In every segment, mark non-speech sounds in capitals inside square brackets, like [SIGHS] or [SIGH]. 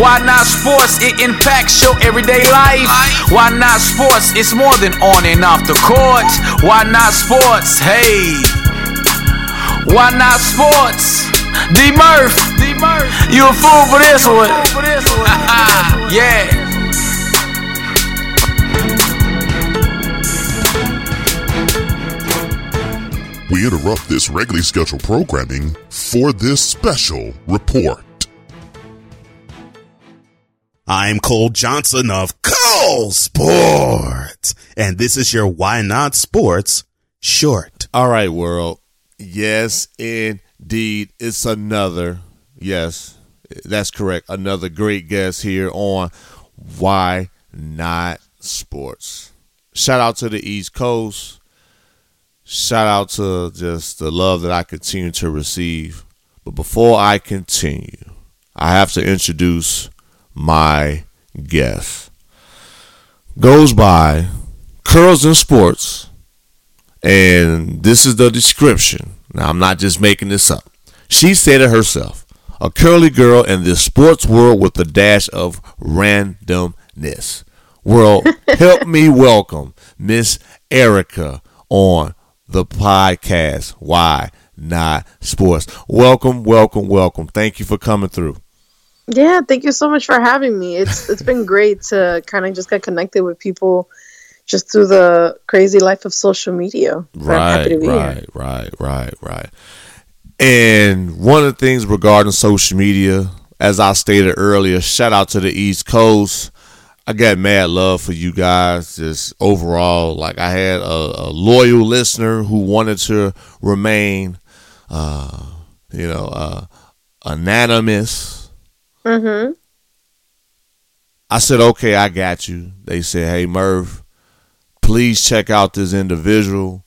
Why not sports? It impacts your everyday life. Why not sports? It's more than on and off the court. Why not sports? Hey. Why not sports? D Murph. D Murph. You a fool for this one. [LAUGHS] yeah. We interrupt this regularly scheduled programming for this special report. I'm Cole Johnson of Cole Sports, and this is your Why Not Sports short. All right, world. Yes, indeed. It's another, yes, that's correct. Another great guest here on Why Not Sports. Shout out to the East Coast. Shout out to just the love that I continue to receive. But before I continue, I have to introduce my guess. Goes by Curls and Sports, and this is the description. Now, I'm not just making this up. She said it herself a curly girl in the sports world with a dash of randomness. World, [LAUGHS] help me welcome Miss Erica on the podcast. Why not sports? Welcome, welcome, welcome. Thank you for coming through. Yeah, thank you so much for having me. It's it's been [LAUGHS] great to kind of just get connected with people just through the crazy life of social media. So I'm happy to Right, right, here. right, right, right. And one of the things regarding social media, as I stated earlier, shout out to the East Coast. I got mad love for you guys. Just overall, like I had a, a loyal listener who wanted to remain, uh, you know, uh, anonymous. Mm-hmm. I said, okay, I got you. They said, hey, Murph, please check out this individual,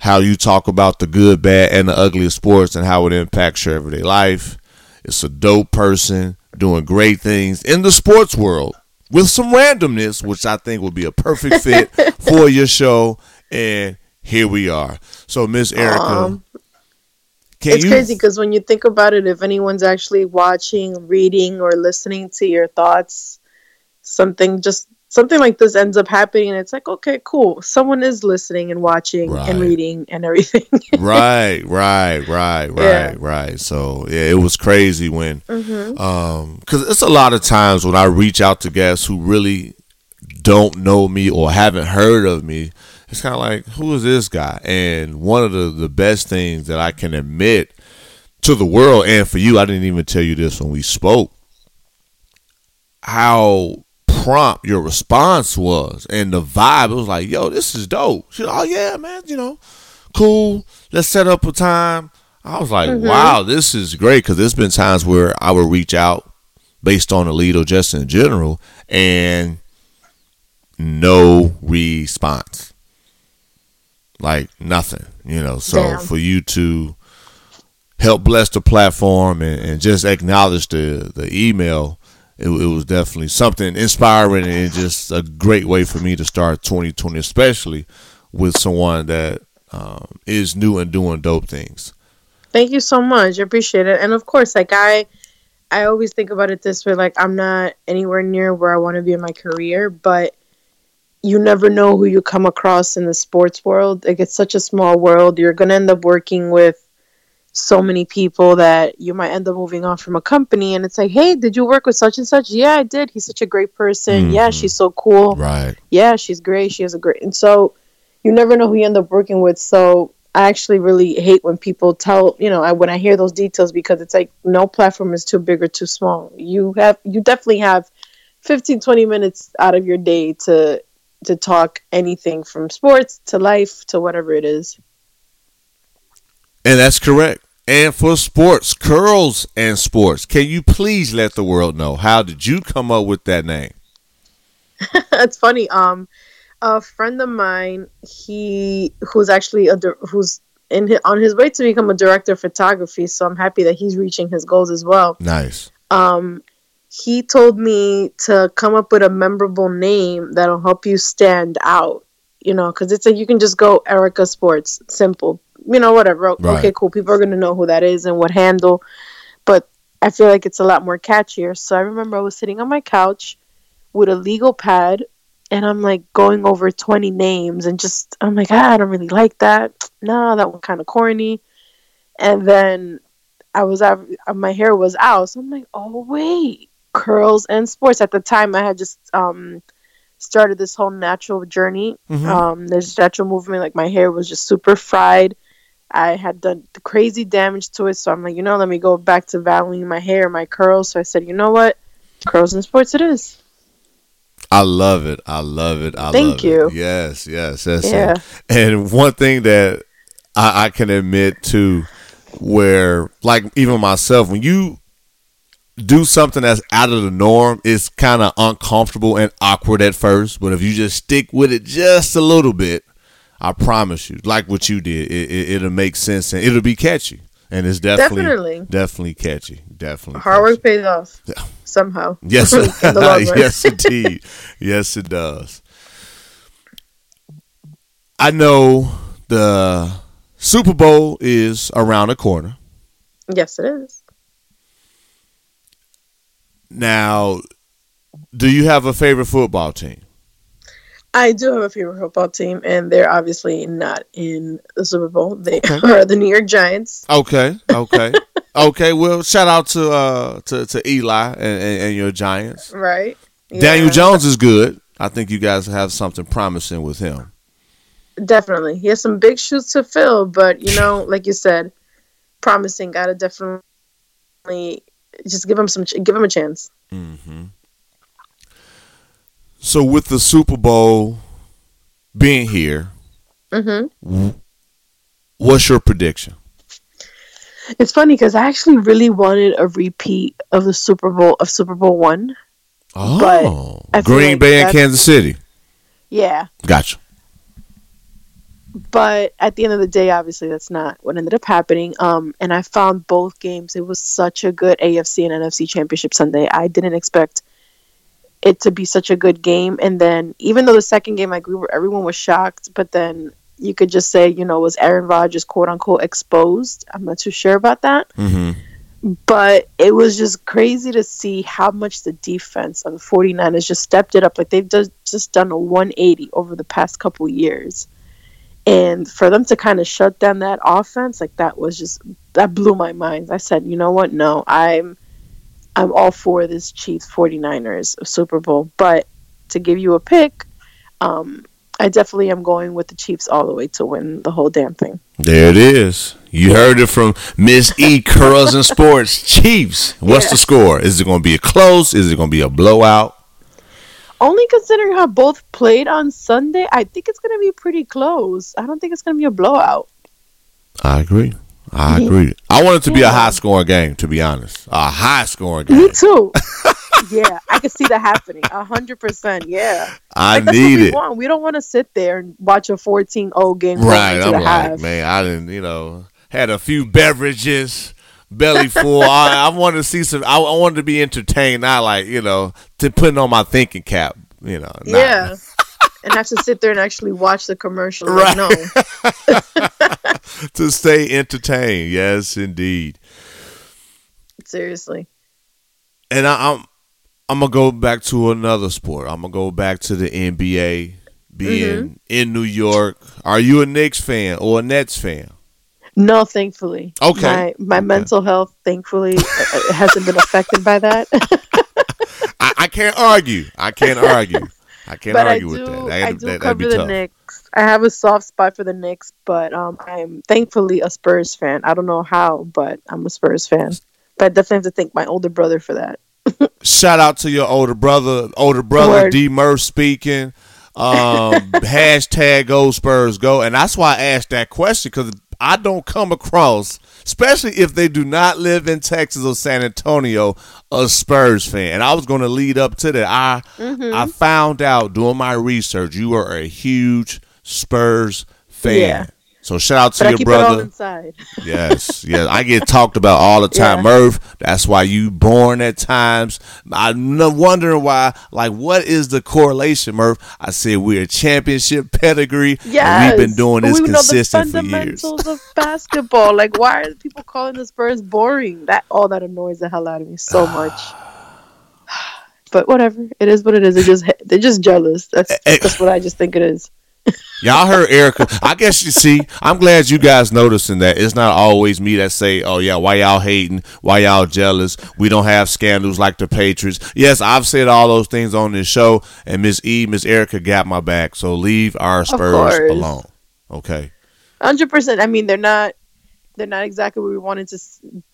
how you talk about the good, bad, and the ugly of sports and how it impacts your everyday life. It's a dope person doing great things in the sports world with some randomness, which I think would be a perfect fit [LAUGHS] for your show. And here we are. So, Miss Erica, Um, can it's you crazy because when you think about it, if anyone's actually watching, reading, or listening to your thoughts, something just something like this ends up happening, and it's like, okay, cool. Someone is listening and watching Right. and reading and everything. right, [LAUGHS] right, right, right, Yeah. right. So yeah, it was crazy when, Mhm. um, because it's a lot of times when I reach out to guests who really don't know me or haven't heard of me, it's kind of like, who is this guy? And one of the the best things that I can admit to the world and for you, I didn't even tell you this when we spoke, how prompt your response was and the vibe. It was like, yo, this is dope. She, oh yeah, man, you know, cool. Let's set up a time. I was like, Mhm. wow, this is great because there's been times where I would reach out based on the lead or just in general and no response. Like nothing, you know. So Damn. for you to help bless the platform and, and just acknowledge the, the email, it, it was definitely something inspiring and just a great way for me to start 2020, especially with someone that um, is new and doing dope things. Thank you so much. I appreciate it. And of course, like I I always think about it this way, like I'm not anywhere near where I want to be in my career, but you never know who you come across in the sports world. Like it's such a small world. You're gonna end up working with so many people that you might end up moving on from a company and it's like, hey, did you work with such and such? Yeah, I did. He's such a great person. Yeah, mm-hmm. she's so cool Right. yeah, she's great. She has a great, and so you never know who you end up working with. So I actually really hate when people tell, you know, I, when I hear those details because it's like no platform is too big or too small. You have, you definitely have 15, 20 minutes out of your day to to talk anything from sports to life to whatever it is. And that's correct. And for sports, curls and sports, can you please let the world know how did you come up with that name? [LAUGHS] that's funny. Um, a friend of mine, he who's actually a who's in hi- on his way to become a director of photography. So I'm happy that he's reaching his goals as well. Nice. Um, he told me to come up with a memorable name that'll help you stand out. You know, because it's like you can just go Erica Sports, simple. You know, whatever. Right. Okay, cool. People are gonna know who that is and what handle. But I feel like it's a lot more catchier. So I remember I was sitting on my couch with a legal pad and I'm like going over 20 names and just I'm like, ah, I don't really like that. No, that one kind of corny. And then I was uh, my hair was out, so I'm like, oh wait, curls and sports. At the time, I had just um started this whole natural journey. Um, there's natural movement. Like my hair was just super fried. I had done the crazy damage to it, so I'm like, you know, let me go back to valuing my hair, my curls. So I said, you know what, curls and sports it is. I love it. I love it. I Thank love you. It. Yes, yes, yes. Yeah. And, and one thing that I, I can admit to, where like even myself, when you do something that's out of the norm, it's kind of uncomfortable and awkward at first. But if you just stick with it just a little bit, I promise you, like what you did, it, it, it'll make sense and it'll be catchy. And it's definitely Definitely. definitty catchy. Definitely Hard work pays off somehow. [LAUGHS] Yes, [LAUGHS] In the long run. yes, indeed. [LAUGHS] Yes, it does. I know the Super Bowl is around the corner. Yes, it is. Now, do you have a favorite football team? I do have a favorite football team, and they're obviously not in the Super Bowl. They [LAUGHS] are the New York Giants. Okay, okay, [LAUGHS] okay. Well, shout out to uh to, to Eli and, and, and your Giants. Right. Daniel Jones is good. I think you guys have something promising with him. Definitely. He has some big shoes to fill, but you know, like you said, promising. Gotta definitely just give him some, give him a chance. So, with the Super Bowl being here, hmm what's your prediction? It's funny because I actually really wanted a repeat of the Super Bowl of Super Bowl one. Oh, Green like Bay and Kansas City. Yeah, Gotcha. But at the end of the day, obviously that's not what ended up happening. Um, and I found both games. It was such a good AFC and NFC Championship Sunday. I didn't expect it to be such a good game. And then even though the second game, like we were, everyone was shocked. But then you could just say, you know, was Aaron Rodgers quote unquote exposed? I'm not too sure about that. Mm-hmm. but it was just crazy to see how much the defense of the 49ers just stepped it up like they've just, just done a 180 over the past couple years and for them to kind of shut down that offense like that was just that blew my mind i said you know what no i'm i'm all for this chiefs 49ers super bowl but to give you a pick um i definitely am going with the chiefs all the way to win the whole damn thing There it is. You heard it from Miss E. Curls and Sports Chiefs. What's Yeah. the score? Is it going to be a close? Is it going to be a blowout? Only considering how both played on Sunday, I think it's going to be pretty close. I don't think it's going to be a blowout. I agree. I Yeah. agree. I want it to be a high scoring game, to be honest. A high scoring game. Me too. [LAUGHS] yeah, I can see that happening. A hundred percent. Yeah, I like, that's need what we it. Want. We don't want to sit there and watch a 14-0 game Right. I'm like, half. man, I didn't, you know, had a few beverages, belly [LAUGHS] full. I, I wanted to see some, I, I wanted to be entertained, not like, you know, to putting on my thinking cap, you know. [LAUGHS] not- Yeah, and have to sit there and actually watch the commercial. Right. No, [LAUGHS] to stay entertained. Yes, indeed. seriously. And I, I'm I'm gonna go back to another sport. I'm gonna go back to the NBA. Being Mm-hmm. in New York, are you a Knicks fan or a Nets fan? No, thankfully. Okay. My, my Okay. mental health, thankfully, uh, hasn't been affected by that. [LAUGHS] I, I can't argue. I can't argue. I can't but I argue do, with that. I do that- cover the tough. Knicks. I have a soft spot for the Knicks, but um, I'm thankfully a Spurs fan. I don't know how, but I'm a Spurs fan. But I definitely have to thank my older brother for that. [LAUGHS] Shout out to your older brother, older brother Word. D Murph speaking. Um, [LAUGHS] hashtag Go Spurs Go, and that's why I asked that question because I don't come across, especially if they do not live in Texas or San Antonio, a Spurs fan. And I was going to lead up to that. I Mm-hmm. I found out doing my research you are a huge Spurs fan. Yeah. So shout out to But your keep it all brother. inside. [LAUGHS] Yes, yes. I get talked about all the time, Yeah. Murph. That's why you born at times. I'm wondering why. Like, what is the correlation, Murph? I said we're a championship pedigree. Yes. we've been doing this we know the consistent for years. fundamentals of basketball. Like, why are people calling the Spurs boring? That all that annoys the hell out of me so much. [SIGHS] But whatever, it is what it is. They're just they're just jealous. That's [SIGHS] Eh, that's what I just think it is. Y'all heard Erica. I guess you see. I'm glad you guys noticing that it's not always me that say, "Oh yeah, why y'all hating? Why y'all jealous? We don't have scandals like the Patriots." Yes, I've said all those things on this show, and Miss E, Miss Erica got my back. So leave our Spurs alone. Okay. Hundred percent. I mean, they're not they're not exactly where we wanted to,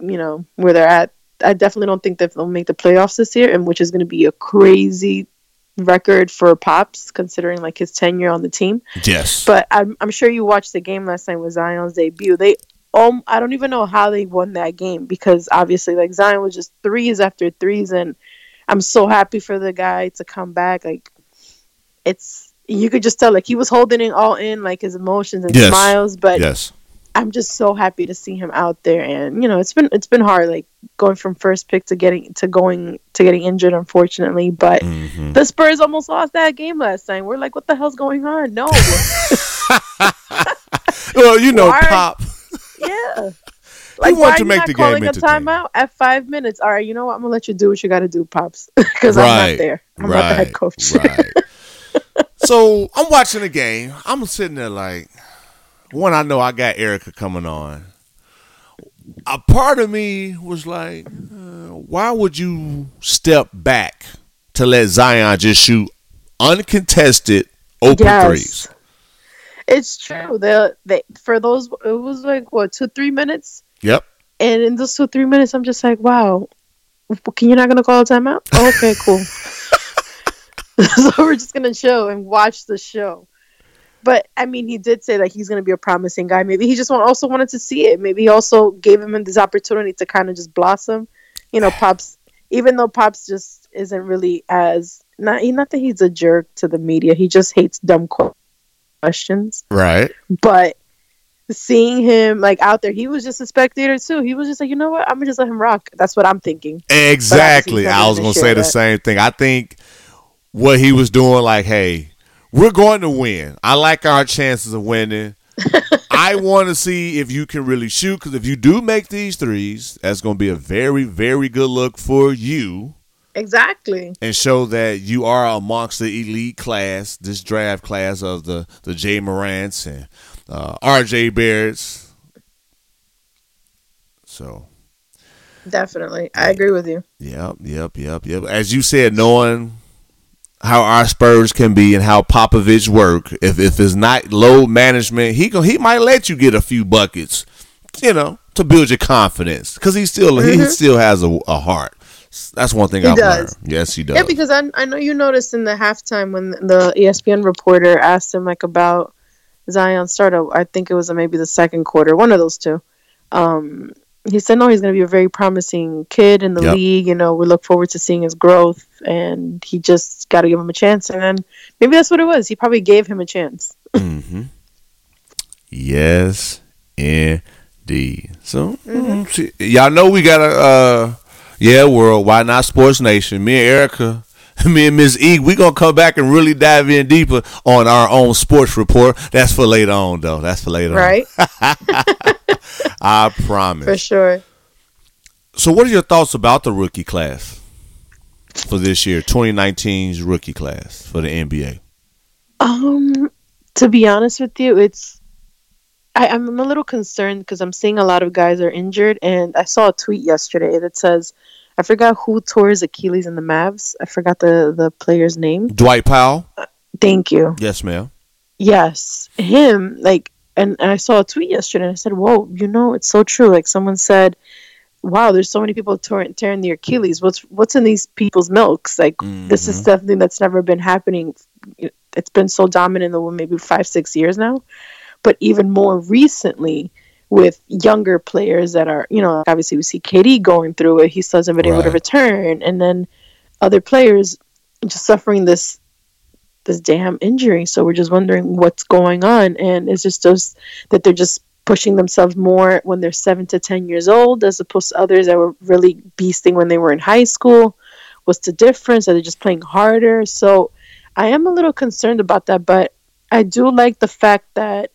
you know, where they're at. I definitely don't think that they'll make the playoffs this year, and which is going to be a crazy record for Pops considering like his tenure on the team. Yes. But I'm, I'm sure you watched the game last night with Zion's debut. They um I don't even know how they won that game because obviously like Zion was just threes after threes and I'm so happy for the guy to come back. Like it's you could just tell like he was holding it all in like his emotions and Yes. smiles, but yes. I'm just so happy to see him out there and you know it's been it's been hard like going from first pick to getting to going to getting injured unfortunately but Mhm. the Spurs almost lost that game last time. We're like, what the hell's going on? No, [LAUGHS] Well, you know, Why- Pop. yeah. [LAUGHS] He wanted why to you make not the game calling a timeout at five minutes? All right, you know what? I'm gonna let you do what you got to do, pops, [LAUGHS] because I'm not there. I'm not the head coach. right. so I'm watching the game. I'm sitting there like, one, I know I got Erica coming on. A part of me was like, uh, why would you step back to let Zion just shoot uncontested open Yes. threes? It's true. They they for those it was like what two three minutes, Yep. and in those two three minutes, I'm just like, wow. Can you not gonna call a timeout? okay, cool. [LAUGHS] [LAUGHS] so we're just gonna chill and watch the show. But I mean, he did say that he's gonna be a promising guy. Maybe he just want, also wanted to see it. Maybe he also gave him this opportunity to kind of just blossom. You know, pops. Even though pops just isn't really as not not that he's a jerk to the media. He just hates dumb questions Right. but seeing him like out there, he was just a spectator too. He was just like, you know what, I'm gonna just let him rock. That's what I'm thinking. Exactly. I was going to doesn't say the same thing. I think what he was doing, like, hey, we're going to win. I like our chances of winning. [LAUGHS] I want to see if you can really shoot because if you do make these threes, that's going to be a very, very good look for you Exactly. and show that you are amongst the elite class, this draft class of the the Ja Morants and uh, R.J. Barrett's. So Definitely. I agree with you. Yep, yep, yep, yep. As you said, knowing how our Spurs can be and how Popovich work, if if it's not load management, he go he might let you get a few buckets, you know, to build your confidence because he still he still has a, a heart. That's one thing He I've does. learned. Yes, he does. Yeah, because I I know you noticed in the halftime when the ESPN reporter asked him like about Zion startup. I think it was maybe the second quarter, one of those two. Um, he said no, he's going to be a very promising kid in the Yep. league. You know, we look forward to seeing his growth, and he just got to give him a chance. And then maybe that's what it was. He probably gave him a chance. [LAUGHS] mm-hmm. Yes, indeed. So mm, see, y'all know we got a uh, yeah world. Why not Sports Nation? Me and Erica, [LAUGHS] me and Miss E, we're gonna come back and really dive in deeper on our own sports report. That's for later on, though. That's for later Right, on. Right. [LAUGHS] I promise. for sure. So, what are your thoughts about the rookie class for this year, 2019's rookie class for the NBA? Um, to be honest with you, it's I, I'm a little concerned because I'm seeing a lot of guys are injured, and I saw a tweet yesterday that says, I forgot who tore his Achilles in the Mavs. I forgot the the player's name. Dwight Powell. Uh, thank you. Yes, ma'am. Yes, him. Like, and, and I saw a tweet yesterday, and I said, "Whoa, you know, it's so true." Like, someone said, "Wow, there's so many people tearing, tearing their Achilles. What's what's in these people's milks? Like, this is mm-hmm. something that's never been happening. It's been so dominant in the maybe five, six years now, but even more recently." With younger players that are, you know, obviously we see KD going through it. He still hasn't been able to return, and then other players just suffering this this damn injury. So we're just wondering what's going on, and it's just those that they're just pushing themselves more when they're seven to ten years old, as opposed to others that were really beasting when they were in high school. What's the difference? Are they just playing harder? So I am a little concerned about that, but I do like the fact that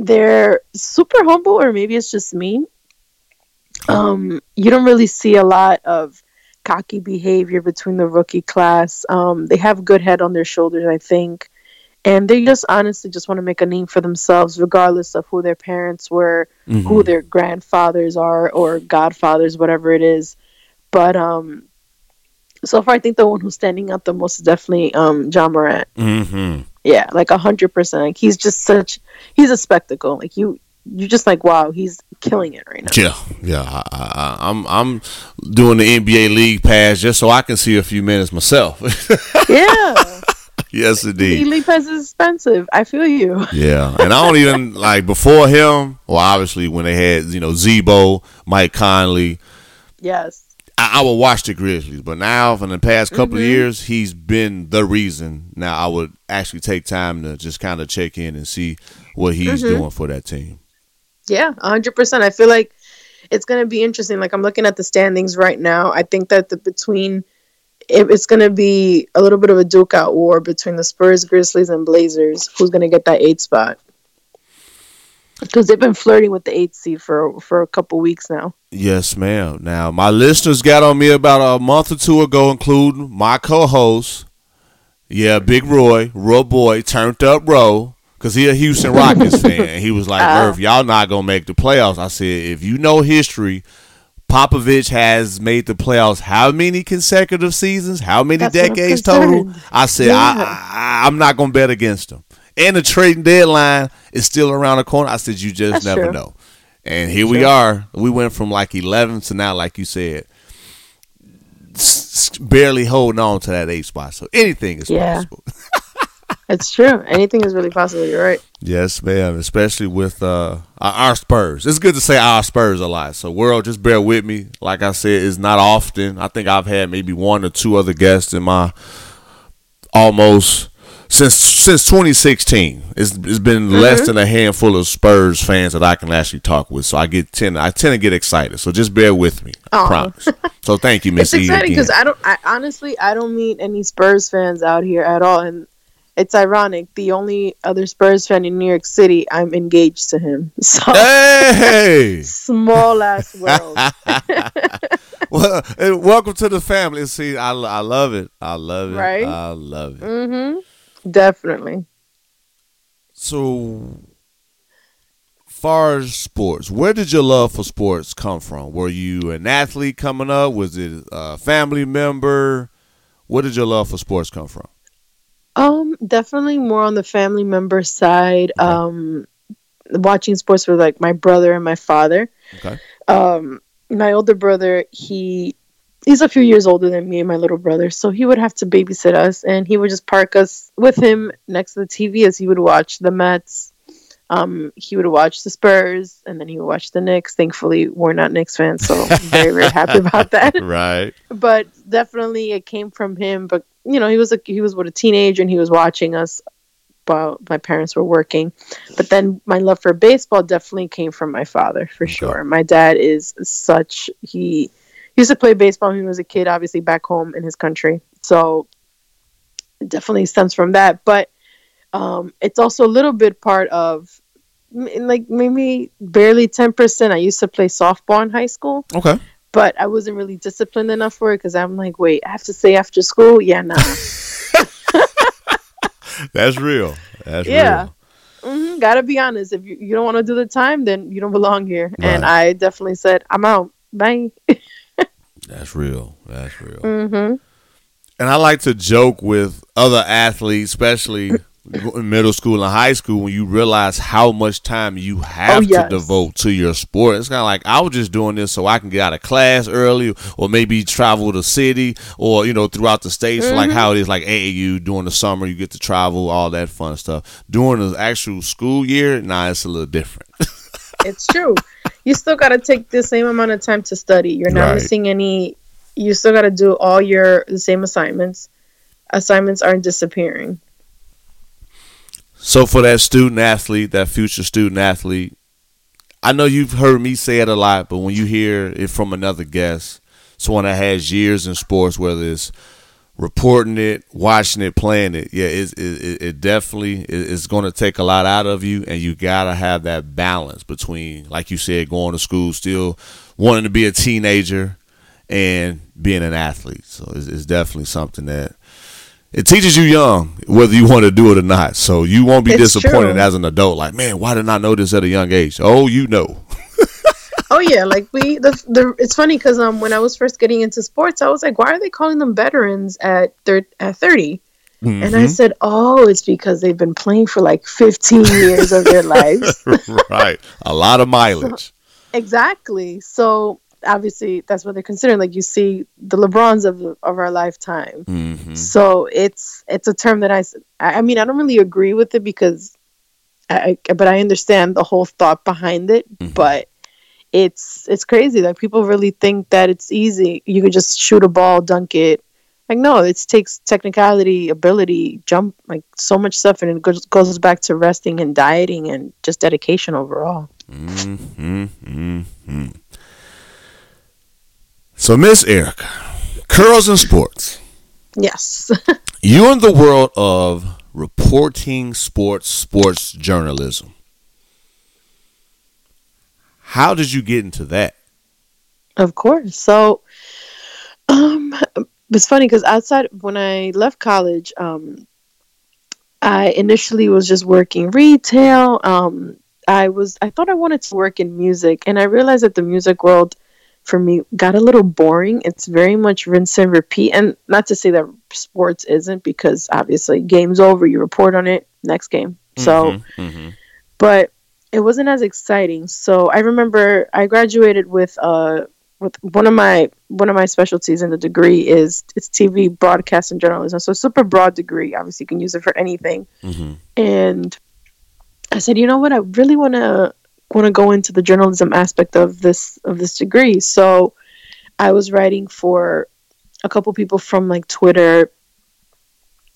they're super humble, or maybe it's just me. Um, you don't really see a lot of cocky behavior between the rookie class. Um, they have good head on their shoulders, I think, and they just honestly just want to make a name for themselves, regardless of who their parents were, who their grandfathers are, or godfathers, whatever it is. But um, so far, I think the one who's standing out the most is definitely um, Ja Morant. Mm-hmm. Yeah, like a hundred percent. Like he's just such he's a spectacle. Like you you're just like, wow, he's killing it right now. Yeah, yeah. I, I, I'm I'm doing the NBA League Pass just so I can see a few minutes myself. [LAUGHS] Yeah. yes, indeed. League Pass is expensive. I feel you. Yeah, and I don't even like before him. Well, obviously when they had you know Z-Bo, Mike Conley, Yes. I, I would watch the Grizzlies. But now, for the past couple Mm-hmm. of years, he's been the reason. Now I would actually take time to just kind of check in and see what he's Mm-hmm. doing for that team. Yeah, hundred percent. I feel like it's gonna be interesting. Like I'm looking at the standings right now. I think that the between it, it's gonna be a little bit of a duke out war between the Spurs, Grizzlies, and Blazers. Who's gonna get that eight spot? Because they've been flirting with the eight seed for for a couple weeks now. Yes, ma'am. Now, my listeners got on me about a month or two ago, including my co-host, yeah, Big Roy, Roy Boy, turned up Row, because he a Houston Rockets [LAUGHS] fan. He was like. Murph, uh-huh. y'all not going to make the playoffs. I said, if you know history, Popovich has made the playoffs how many consecutive seasons? How many That's what I'm decades total? I said, Yeah. I, I, I'm not going to bet against him. And the trading deadline is still around the corner. I said, you just That's never true. know. And here we True. are. We went from like 11 to now, like you said, barely holding on to that eight spot. So anything is Yeah. possible. [LAUGHS] It's true. Anything is really possible. You're right. Yes, ma'am. Especially with uh, our our Spurs. It's good to say our Spurs a lot. So, world, just bear with me. Like I said, it's not often. I think I've had maybe one or two other guests in my almost since since 2016. It's it's been less than a handful of Spurs fans that I can actually talk with. So I get tend I tend to get excited. So just bear with me. I promise. [LAUGHS] So thank you, Miss It's exciting because I don't. I honestly, I don't meet any Spurs fans out here at all, and it's ironic. The only other Spurs fan in New York City, I'm engaged to him. [LAUGHS] So Hey. [LAUGHS] small ass world. well, welcome to the family. See, I, I love it. I love it. Right? I love it. mm-hmm. Definitely. So, far as sports, where did your love for sports come from? Were you an athlete coming up? Was it a family member? Where did your love for sports come from? Um, definitely more on the family member side. Um, watching sports with like my brother and my father. Okay. Um, my older brother, he he's a few years older than me and my little brother, so he would have to babysit us, and he would just park us with him next to the TV as he would watch the Mets. Um, he would watch the Spurs, and then he would watch the Knicks. Thankfully, we're not Knicks fans, so I'm very very happy [LAUGHS] about that Right. but definitely it came from him. But you know, he was a he was with a teenager and he was watching us while my parents were working. But then my love for baseball definitely came from my father for sure. My dad is such he, he used to play baseball when he was a kid, obviously back home in his country. So it definitely stems from that. But um, it's also a little bit part of like maybe barely 10%. I used to play softball in high school Okay. but I wasn't really disciplined enough for it because I'm like, wait, I have to stay after school? Yeah, nah. [LAUGHS] That's real. That's Yeah. real. hmm gotta be honest. If you, you don't want to do the time, then you don't belong here. And I definitely said, I'm out. Bye. [LAUGHS] That's real. That's real. hmm And I like to joke with other athletes, especially in middle school and high school, when you realize how much time you have Oh, to devote to your sport. It's kind of like I was just doing this so I can get out of class early, or maybe travel the city, or you know throughout the states, Mm-hmm. like how it is like AAU during the summer, you get to travel, all that fun stuff. During the actual school year, nah, it's a little different. [LAUGHS] it's true. You still got to take the same amount of time to study. You're not Right. missing any. You still got to do all your the same assignments. Assignments aren't disappearing. So for that student athlete, that future student athlete, I know you've heard me say it a lot, but when you hear it from another guest, someone that has years in sports, whether it's reporting it, watching it, playing it, yeah, it it, it definitely is going to take a lot out of you, and you gotta have that balance between, like you said, going to school, still wanting to be a teenager, and being an athlete. So it's, it's definitely something that it teaches you young whether you want to do it or not. So you won't be It's disappointed true. as an adult. Like, man, why didn't I know this at a young age? Oh, you know. Oh yeah, like we the the it's funny because um when I was first getting into sports, I was like, why are they calling them veterans at thir- at 30 And Mm-hmm. I said, oh, it's because they've been playing for like fifteen years of their lives. [LAUGHS] right, a lot of mileage. [LAUGHS] exactly. So obviously that's what they're considering. Like you see the LeBrons of of our lifetime. hmm So it's it's a term that I I mean I don't really agree with it because I, but I understand the whole thought behind it. Mhm. But it's it's crazy. Like people really think that it's easy. You could just shoot a ball, dunk it. Like no, it takes technicality, ability, jump, like so much stuff, and it goes goes back to resting and dieting and just dedication overall. hmm hmm So, Miss Erica, curls and sports. Yes. [LAUGHS] You in the world of reporting sports, sports journalism. How did you get into that? Of course. So, um, it's funny because outside when I left college, um, I initially was just working retail. Um, I was I thought I wanted to work in music, and I realized that the music world for me got a little boring. It's very much rinse and repeat, and not to say that sports isn't, because obviously game's over, you report on it, next game. So Mhm. but it wasn't as exciting. So I remember I graduated with uh with one of my one of my specialties in the degree is it's TV broadcast and journalism. So super broad degree. Obviously, you can use it for anything. Mhm. And I said, you know what? I really want to want to go into the journalism aspect of this of this degree. So I was writing for a couple people from like Twitter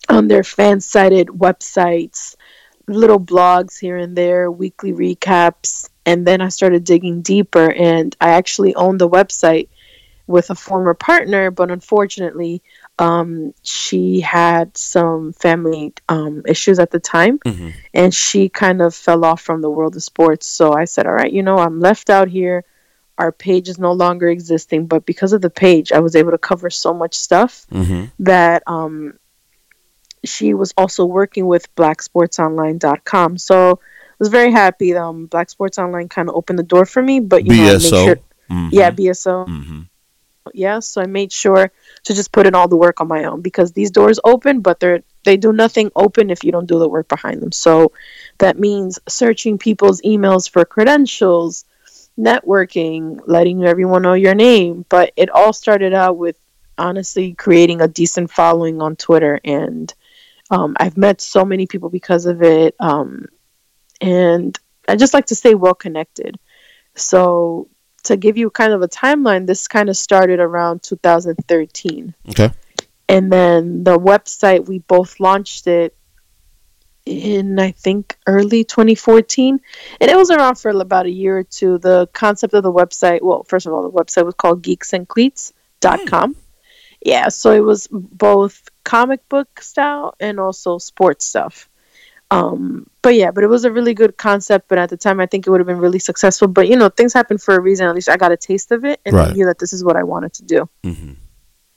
on their FanSided websites, little blogs here and there, weekly recaps, and then I started digging deeper and I actually owned the website with a former partner, but unfortunately, um, she had some family um, issues at the time Mhm. and she kind of fell off from the world of sports. So I said, All right, you know, I'm left out here. Our page is no longer existing, but because of the page, I was able to cover so much stuff Mhm. that um, she was also working with blacksportsonline.com. So I was very happy. Um, Black Sports Online kind of opened the door for me, but you know, BSO. sure, Mhm. yeah, BSO, Mhm. yeah. So I made sure to just put in all the work on my own because these doors open, but they're they do nothing open if you don't do the work behind them. So that means searching people's emails for credentials, networking, letting everyone know your name. But it all started out with honestly creating a decent following on Twitter, and um, I've met so many people because of it. Um, and I just like to stay well connected. So to give you kind of a timeline, this kind of started around 2013 Okay. and then the website we both launched it in i think early 2014 and it was around for about a year or two the concept of the website well first of all the website was called geeksandcleats.com yeah so it was both comic book style and also sports stuff. Um but yeah but it was a really good concept. But at the time i think it would have been really successful. But you know things happen for a reason. At least i got a taste of it and i Right. knew that this is what i wanted to do. Mhm.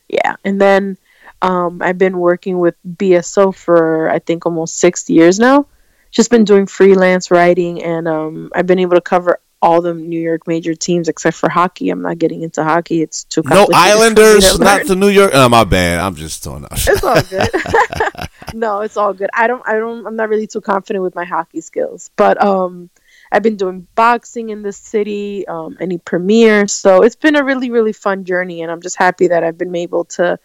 yeah. And then um, i've been working with bso for i think almost six years now. Just been doing freelance writing and um, i've been able to cover all the new york major teams except for hockey. I'm not getting into hockey. It's too No Islanders, not the New York. Oh, my bad. I'm just throwing out. it's all good. [LAUGHS] [LAUGHS] No it's all good. I don't i don't i'm not really too confident with my hockey skills but um i've been doing boxing in this city um any premiere. So it's been a really really fun journey and i'm just happy that i've been able to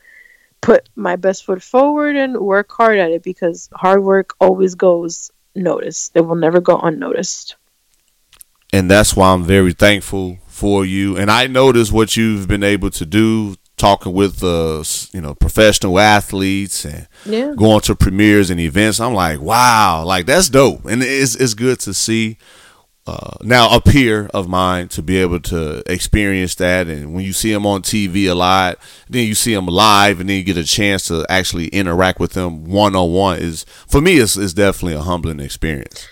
put my best foot forward and work hard at it because hard work always goes noticed. It will never go unnoticed and that's why I'm very thankful for you. And I notice what you've been able to do, talking with uh, you know professional athletes and Yeah. going to premieres and events. I'm like, wow, like that's dope, and it's it's good to see. Uh, now a peer of mine to be able to experience that and when you see them on tv a lot then you see them live and then you get a chance to actually interact with them one-on-one is for me it's, it's definitely a humbling experience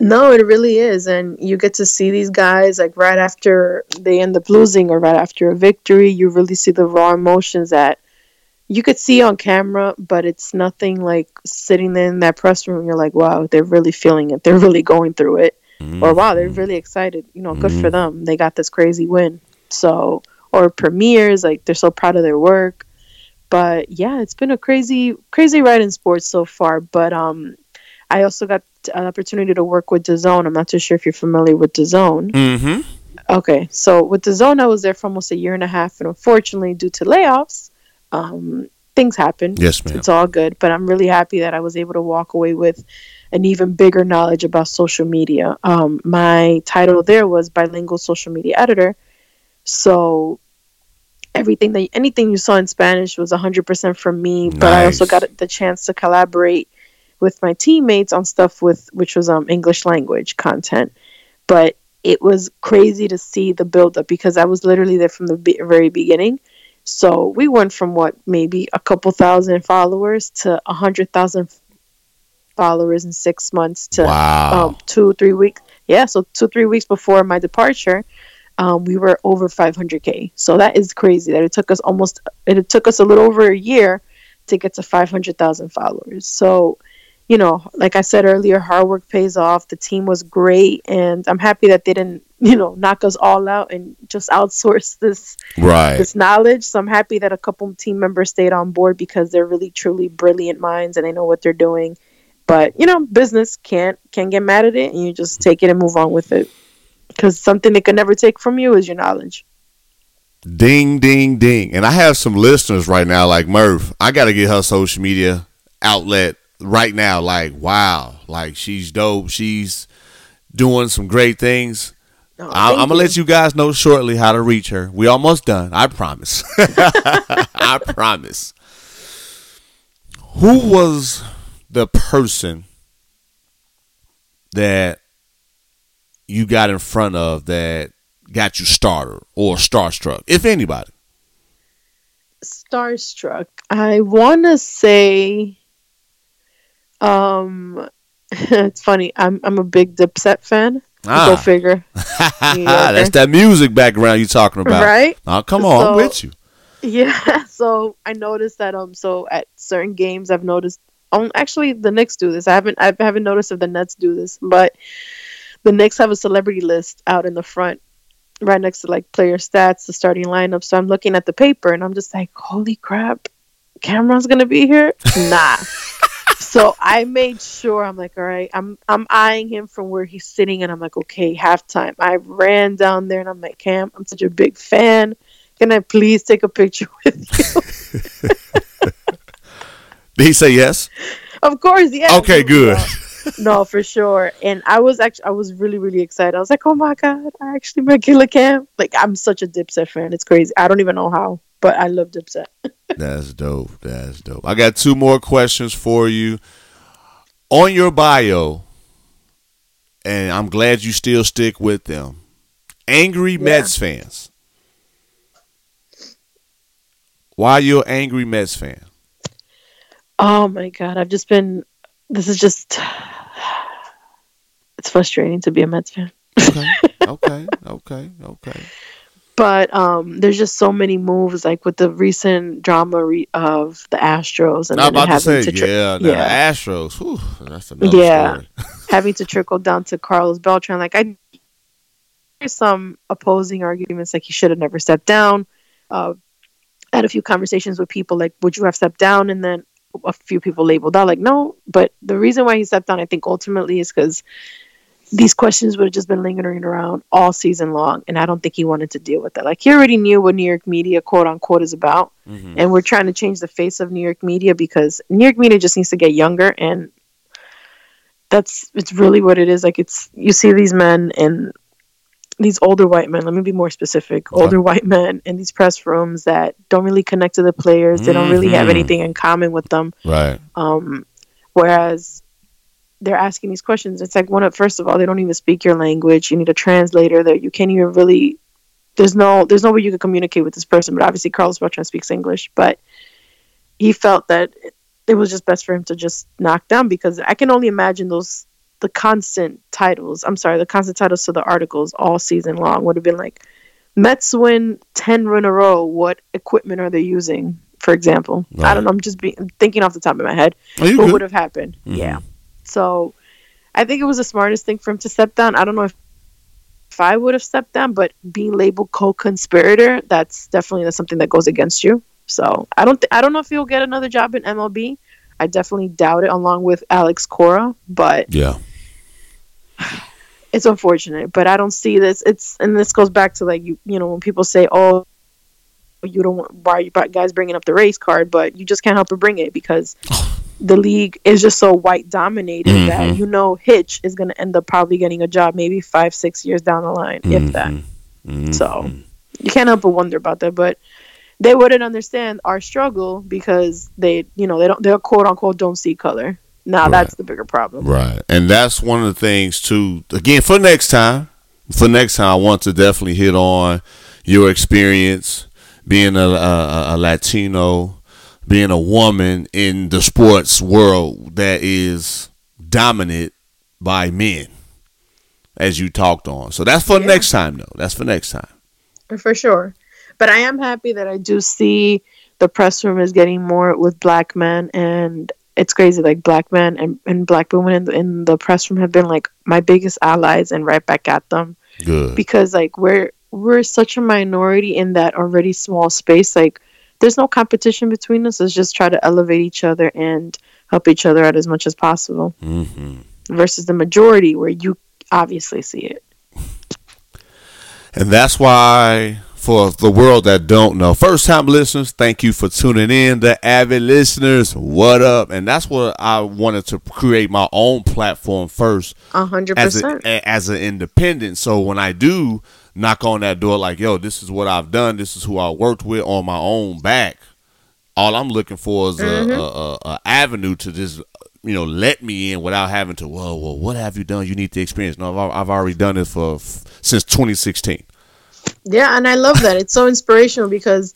No, it really is. And you get to see these guys like right after they end up losing or right after a victory. You really see the raw emotions that you could see on camera, but it's nothing like sitting there in that press room. You're like, wow, they're really feeling it. They're really going through it. Or wow, they're really excited. You know, good for them. They got this crazy win. So, or premieres, like they're so proud of their work. But yeah, it's been a crazy, crazy ride in sports so far. But um, I also got an opportunity to work with DAZN. I'm not too sure if you're familiar with DAZN. mm-hmm Okay, so with DAZN, I was there for almost a year and a half, and unfortunately, due to layoffs, um, things happen. yes ma'am It's all good, but I'm really happy that I was able to walk away with an even bigger knowledge about social media. Um, my title there was bilingual social media editor, so everything that anything you saw in Spanish was 100% from me. But I also got the chance to collaborate with my teammates on stuff with which was um English language content. But it was crazy to see the build up because I was literally there from the be- very beginning. So we went from what maybe a couple thousand followers to a hundred thousand followers in six months to wow um, two three weeks. Yeah, so two three weeks before my departure, um, we were over 500k. So that is crazy. That it took us almost it took us a little over a year to get to 500,000 followers. So you know, like I said earlier, hard work pays off. The team was great, and I'm happy that they didn't, you know, knock us all out and just outsource [LAUGHS] this right this knowledge. So I'm happy that a couple team members stayed on board because they're really truly brilliant minds and they know what they're doing. But you know, business can't can't get mad at it, and you just take it and move on with it. Because something they could never take from you is your knowledge. Ding, ding, ding. And I have some listeners right now, like Murph. I got to get her social media outlet right now. Like, wow. Like, she's dope. She's doing some great things. Oh, I, going to let you guys know shortly how to reach her. We almost done. I promise. [LAUGHS] I promise. Who was the person that you got in front of that got you started or starstruck, if anybody? Starstruck. I want to say, um, [LAUGHS] it's funny. I'm I'm a big Dipset fan. Ah. Go figure. [LAUGHS] [LAUGHS] That's that music background you talking about, Right? Oh, come on, I'm with you. Yeah, so I noticed that um so at certain games I've noticed um actually the Knicks do this. I haven't I haven't noticed if the Nets do this, but the Knicks have a celebrity list out in the front right next to like player stats, the starting lineup. So I'm looking at the paper and I'm just like, holy crap, Cam'ron's gonna be here? Nah. So I made sure I'm like, all right, I'm I'm eyeing him from where he's sitting and I'm like, okay, halftime. I ran down there and I'm like, Cam, I'm such a big fan. Can I please take a picture [LAUGHS] with you? [LAUGHS] Did he say yes? of course, yes. Okay, good. No, for sure. And I was actually, I was really, really excited. I was like, oh my god, I actually met Killer Cam. Like, I'm such a Dipset fan. It's crazy. I don't even know how, but I love Dipset. [LAUGHS] That's dope. That's dope. I got two more questions for you. On your bio, and I'm glad you still stick with them. Angry Mets fans. Why you an angry Mets fan? Oh my god, I've just been. This is just. It's frustrating to be a Mets fan. Okay, [LAUGHS] okay, okay, okay. But um, there's just so many moves, like with the recent drama re- of the Astros, and then about to having say, to tri- yeah, no, the Astros. Whew, that's another Yeah. story. [LAUGHS] having to trickle down to Carlos Beltran. Like I there's some opposing arguments like he should have never stepped down. Uh, I had a few conversations with people like, would you have stepped down? And then a few people labeled out like, no. But the reason why he stepped down, I think, ultimately is because these questions would have just been lingering around all season long, and I don't think he wanted to deal with that. Like he already knew what New York media, quote unquote, is about, Mhm. and we're trying to change the face of New York media because New York media just needs to get younger and that's it's really what it is like it's you see these men and these older white men. Let me be more specific. Older white men in these press rooms that don't really connect to the players. They don't really have Mhm. anything in common with them. Right. Um, whereas they're asking these questions. It's like one of first of all, they don't even speak your language. You need a translator that you can't even really. There's no there's no way you can communicate with this person. But obviously, Carlos Beltran speaks English. But he felt that it was just best for him to just knock down because I can only imagine those the constant titles. I'm sorry, the constant titles to the articles all season long would have been like Mets win ten in a row. What equipment are they using? For example, I don't know. I'm just be, thinking off the top of my head Oh, what good. would have happened. Mhm. Yeah. So I think it was the smartest thing for him to step down. I don't know if if I would have stepped down, but being labeled co-conspirator, that's definitely that's something that goes against you. So I don't th- I don't know if he'll get another job in MLB. I definitely doubt it, along with Alex Cora. But Yeah. [SIGHS] it's unfortunate. But I don't see this. It's and this goes back to like you you know when people say oh you don't want why are you guys bringing up the race card, but you just can't help but bring it because [LAUGHS] the league is just so white dominated that Mhm. you know Hinch is going to end up probably getting a job maybe five six years down the line if that. Mhm. So you can't help but wonder about that, but. They wouldn't understand our struggle because they, you know, they don't, they're quote unquote don't see color. Now Right. that's the bigger problem. Right. And that's one of the things too. Again, for next time, for next time, I want to definitely hit on your experience being a, a, a Latino, being a woman in the sports world that is dominant by men, as you talked on. So that's for Yeah. next time, though. That's for next time. For sure. But I am happy that I do see the press room is getting more with black men and it's crazy like black men and, and black women in the, in the press room have been like my biggest allies and right back at them Good. because like we're we're such a minority in that already small space like there's no competition between us. Let's just try to elevate each other and help each other out as much as possible hmm versus the majority where you obviously see it. And that's why, for the world that don't know, first time listeners, thank you for tuning in. The avid listeners, what up? And that's what I wanted to create my own platform first a hundred as percent a, as an independent. So when I do knock on that door, like, yo, this is what I've done. This is who I worked with on my own back. All I'm looking for is a, mm-hmm. a, a, a avenue to just you know let me in without having to. Well, well, what have you done? You need the experience. No, I've, I've already done it for since 2016. Yeah, and I love that. It's so inspirational because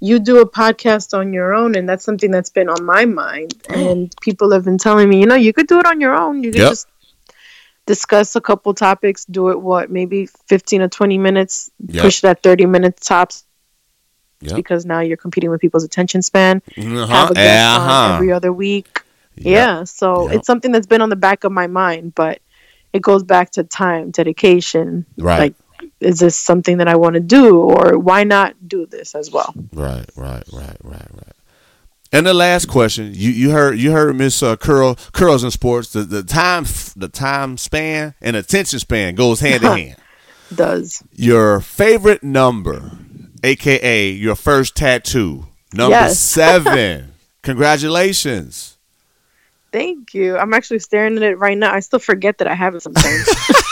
you do a podcast on your own, and that's something that's been on my mind. And people have been telling me, you know, you could do it on your own. You could Yep. just discuss a couple topics, do it what maybe fifteen or twenty minutes, Yep. push that thirty minutes tops. Yep. Because now you're competing with people's attention span. Uh-huh. Have a guest on Uh-huh. every other week. Yep. Yeah, so Yep. it's something that's been on the back of my mind, but it goes back to time, dedication. Right. Like, is this something that I want to do, or why not do this as well? Right, right, right, right, right. And the last question, you, you heard you heard Miss uh, Curl Curls in sports. The the time the time span and attention span goes hand in [LAUGHS] hand. Does Your favorite number, aka your first tattoo, number Yes. seven. [LAUGHS] Congratulations. thank you. I'm actually staring at it right now. I still forget that I have it sometimes. [LAUGHS]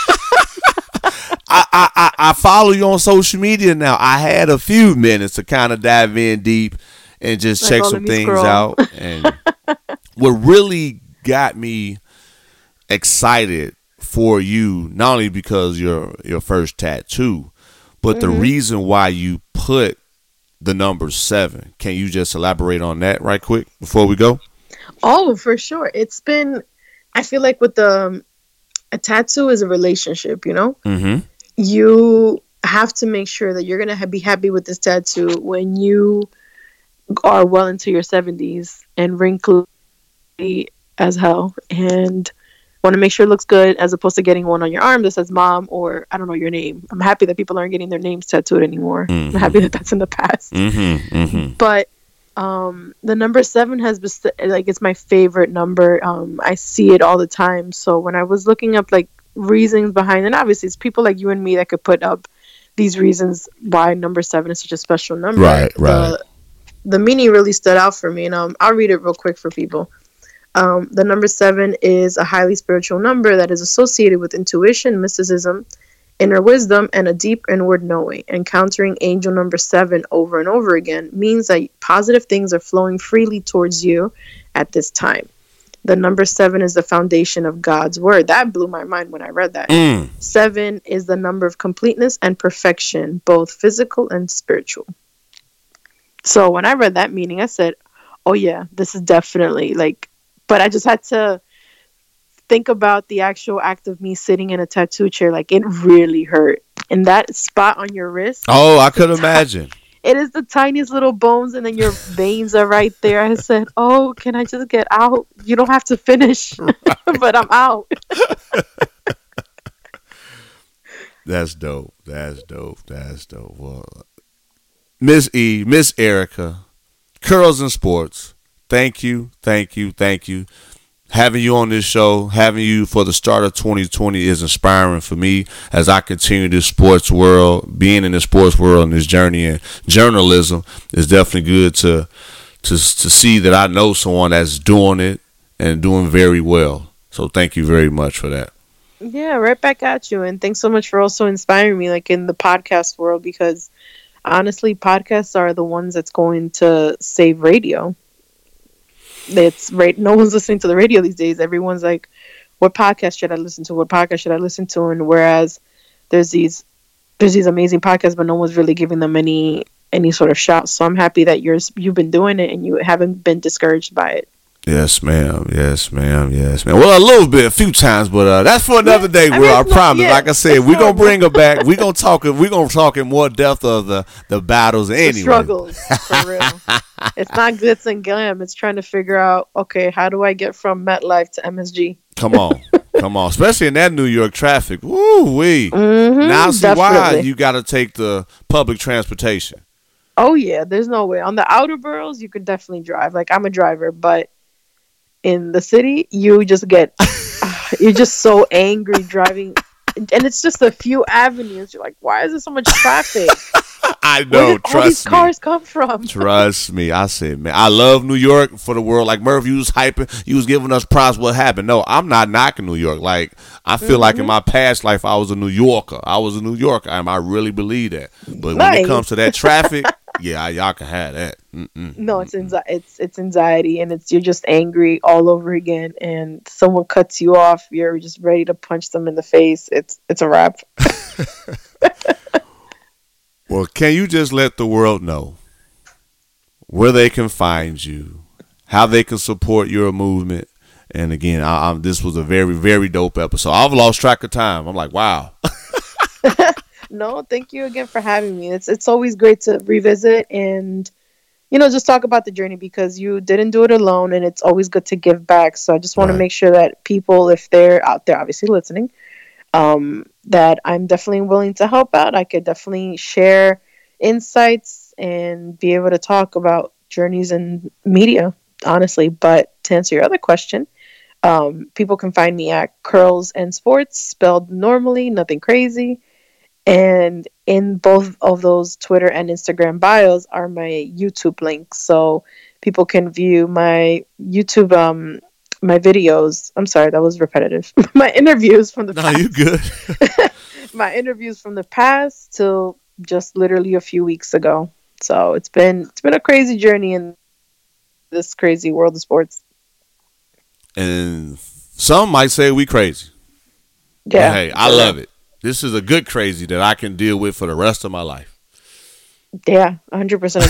I, I, I, follow you on social media now. I had a few minutes to kind of dive in deep and just Like, check oh, some things scroll. out. And [LAUGHS] what really got me excited for you, not only because your your first tattoo, but the Mm-hmm. reason why you put the number seven. Can you just elaborate on that right quick before we go? oh, for sure. It's been. I feel like with the um, a tattoo is a relationship. You know, Mm-hmm. You have to make sure that you're gonna ha- be happy with this tattoo when you are well into your 70s and wrinkly as hell and want to make sure it looks good as opposed to getting one on your arm that says mom or I don't know your name. I'm happy that people aren't getting their names tattooed anymore. Mhm. I'm happy that that's in the past. Mm-hmm. Mm-hmm. But um, the number seven has been like it's my favorite number. Um, I see it all the time. So when I was looking up like reasons behind and obviously it's people like you and me that could put up these reasons why number seven is such a special number. Right, right. The, the meaning really stood out for me, and um, I'll read it real quick for people. Um, the number seven is a highly spiritual number that is associated with intuition, mysticism, inner wisdom, and a deep inward knowing. Encountering angel number seven over and over again means that positive things are flowing freely towards you at this time. The number seven is the foundation of God's word. That blew my mind when I read that. Mm. Seven is the number of completeness and perfection, both physical and spiritual. So when I read that meaning, I said, oh, yeah, this is definitely like, but I just had to think about the actual act of me sitting in a tattoo chair. Like it really hurt. And that spot on your wrist, Oh, I could imagine. It is the tiniest little bones, and then your veins are right there. I said, oh, can I just get out? You don't have to finish, [LAUGHS] but I'm out. [LAUGHS] That's dope. That's dope. That's dope. Well, Miss E, Miss Erica, Curls and Sports. Thank you, thank you, thank you. Having you on this show, having you for the start of 2020 is inspiring for me as I continue this sports world. Being in the sports world and this journey in journalism is definitely good to to to see that I know someone that's doing it and doing very well. So thank you very much for that. Yeah, right back at you. And thanks so much for also inspiring me, like in the podcast world, because honestly, podcasts are the ones that's going to save radio. It's right. No one's listening to the radio these days. Everyone's like, "What podcast should I listen to? What podcast should I listen to?" And whereas there's these there's these amazing podcasts, but no one's really giving them any any sort of shot. So I'm happy that you're you've been doing it and you haven't been discouraged by it. Yes, ma'am. Yes, ma'am. Yes, ma'am. Well, a little bit, a few times, but uh, that's for another day. I Will mean, I promise. yeah, like I said, we're gonna bring her back. We're gonna [LAUGHS] talk. We're gonna talk in more depth of the the battles The anyway. struggles for real. [LAUGHS] it's not glitz and glam. It's trying to figure out okay, how do I get from MetLife to MSG? Come on, come on. Especially in that New York traffic. Woo wee. Mm-hmm, Now I see why you got to take the public transportation. Oh yeah, there's no way. On the outer boroughs, you could definitely drive. Like I'm a driver, but in the city, you just get [LAUGHS] you're just so angry driving, and it's just a few avenues. You're like, why is there so much traffic? [LAUGHS] I Where know. did all these Trust me. cars come from? [LAUGHS] Trust me, I said, man, I love New York for the world. Like Murph, you was hyping, you was giving us props. What happened? No, I'm not knocking New York. Like I feel like Mm-hmm. in my past life, I was a New Yorker. I was a New Yorker. I, I really believe that. But when it comes to that traffic, yeah, y'all can have that. Mm-mm. No, it's anxi- it's it's anxiety, and it's you're just angry all over again. And someone cuts you off, you're just ready to punch them in the face. It's it's a wrap. [LAUGHS] Well, can you just let the world know where they can find you, how they can support your movement? And again, I, I'm, this was a very, very dope episode. I've lost track of time. I'm like, wow. [LAUGHS] [LAUGHS] No, thank you again for having me. It's it's always great to revisit and you know just talk about the journey because you didn't do it alone and it's always good to give back. So I just want Right. to make sure that people if they're out there obviously listening um that I'm definitely willing to help out. I could definitely share insights and be able to talk about journeys in media honestly, but to answer your other question, um, people can find me at Curls and Sports, spelled normally, nothing crazy. And in both of those Twitter and Instagram bios are my YouTube links, so people can view my YouTube, um, my videos. I'm sorry, that was repetitive. [LAUGHS] my interviews from the No, past, you good. [LAUGHS] [LAUGHS] my interviews from the past till just literally a few weeks ago. So it's been it's been a crazy journey in this crazy world of sports. and some might say we crazy. But Yeah. hey, I love it. This is a good crazy that I can deal with for the rest of my life. Yeah, 100%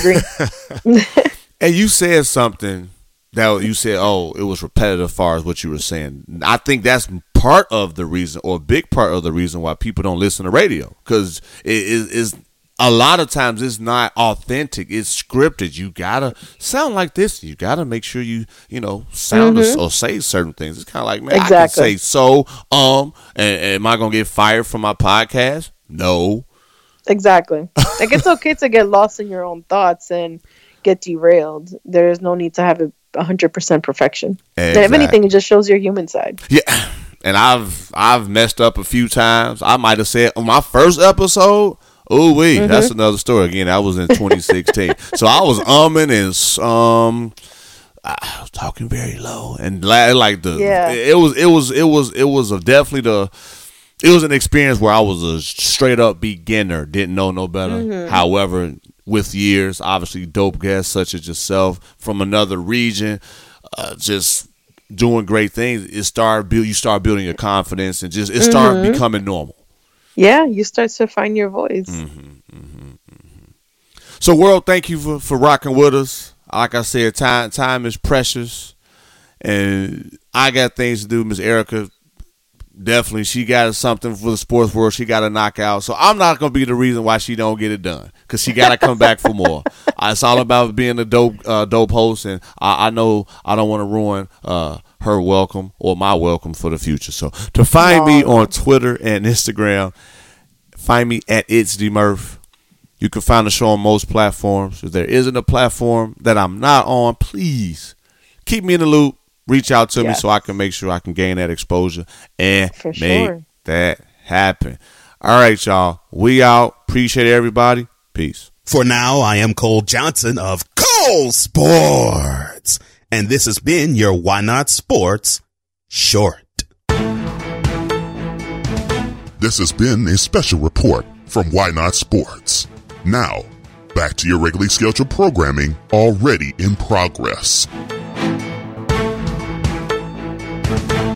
agree. [LAUGHS] [LAUGHS] And you said something that you said, oh, it was repetitive as far as what you were saying. I think that's part of the reason, or a big part of the reason why people don't listen to radio, because it is is a lot of times it's not authentic. It's scripted. You gotta sound like this. You gotta make sure you you know sound or, or say certain things. It's kind of like man, I can Exactly. say so. Um, and, and am I gonna get fired from my podcast? No. Exactly. Like it's okay to get lost in your own thoughts and get derailed. There is no need to have a 100% perfection. And if anything, it just shows your human side. Yeah, and I've I've messed up a few times. I might have said on my first episode. Oh wait, that's another story. Again, that was in [LAUGHS] 2016. so I was umming and um, I was talking very low and la- like the Yeah. it was it was it was it was a definitely the it was an experience where I was a straight up beginner, didn't know no better. However, with years, obviously, dope guests such as yourself from another region, uh, just doing great things. It started build you start building your confidence and just it started becoming normal. Yeah, you start to find your voice. So, world, thank you for, for rocking with us. Like I said, time time is precious, and I got things to do. Miss Erica, definitely, she got something for the sports world. She got a knockout. So I'm not gonna be the reason why she don't get it done because she got to come back for more. [LAUGHS] It's all about being a dope uh, dope host, and I, I know I don't want to ruin uh, her welcome or my welcome for the future. So to find me on Twitter and Instagram, find me at it's Murph. You can find the show on most platforms. If there isn't a platform that I'm not on, please keep me in the loop. Reach out to me so I can make sure I can gain that exposure and For make sure. that happen. All right, y'all. We out. Appreciate everybody. Peace. For now, I am Cole Johnson of Cole Sports. And this has been your Why Not Sports Short. This has been a special report from Why Not Sports. Now, back to your regularly scheduled programming already in progress.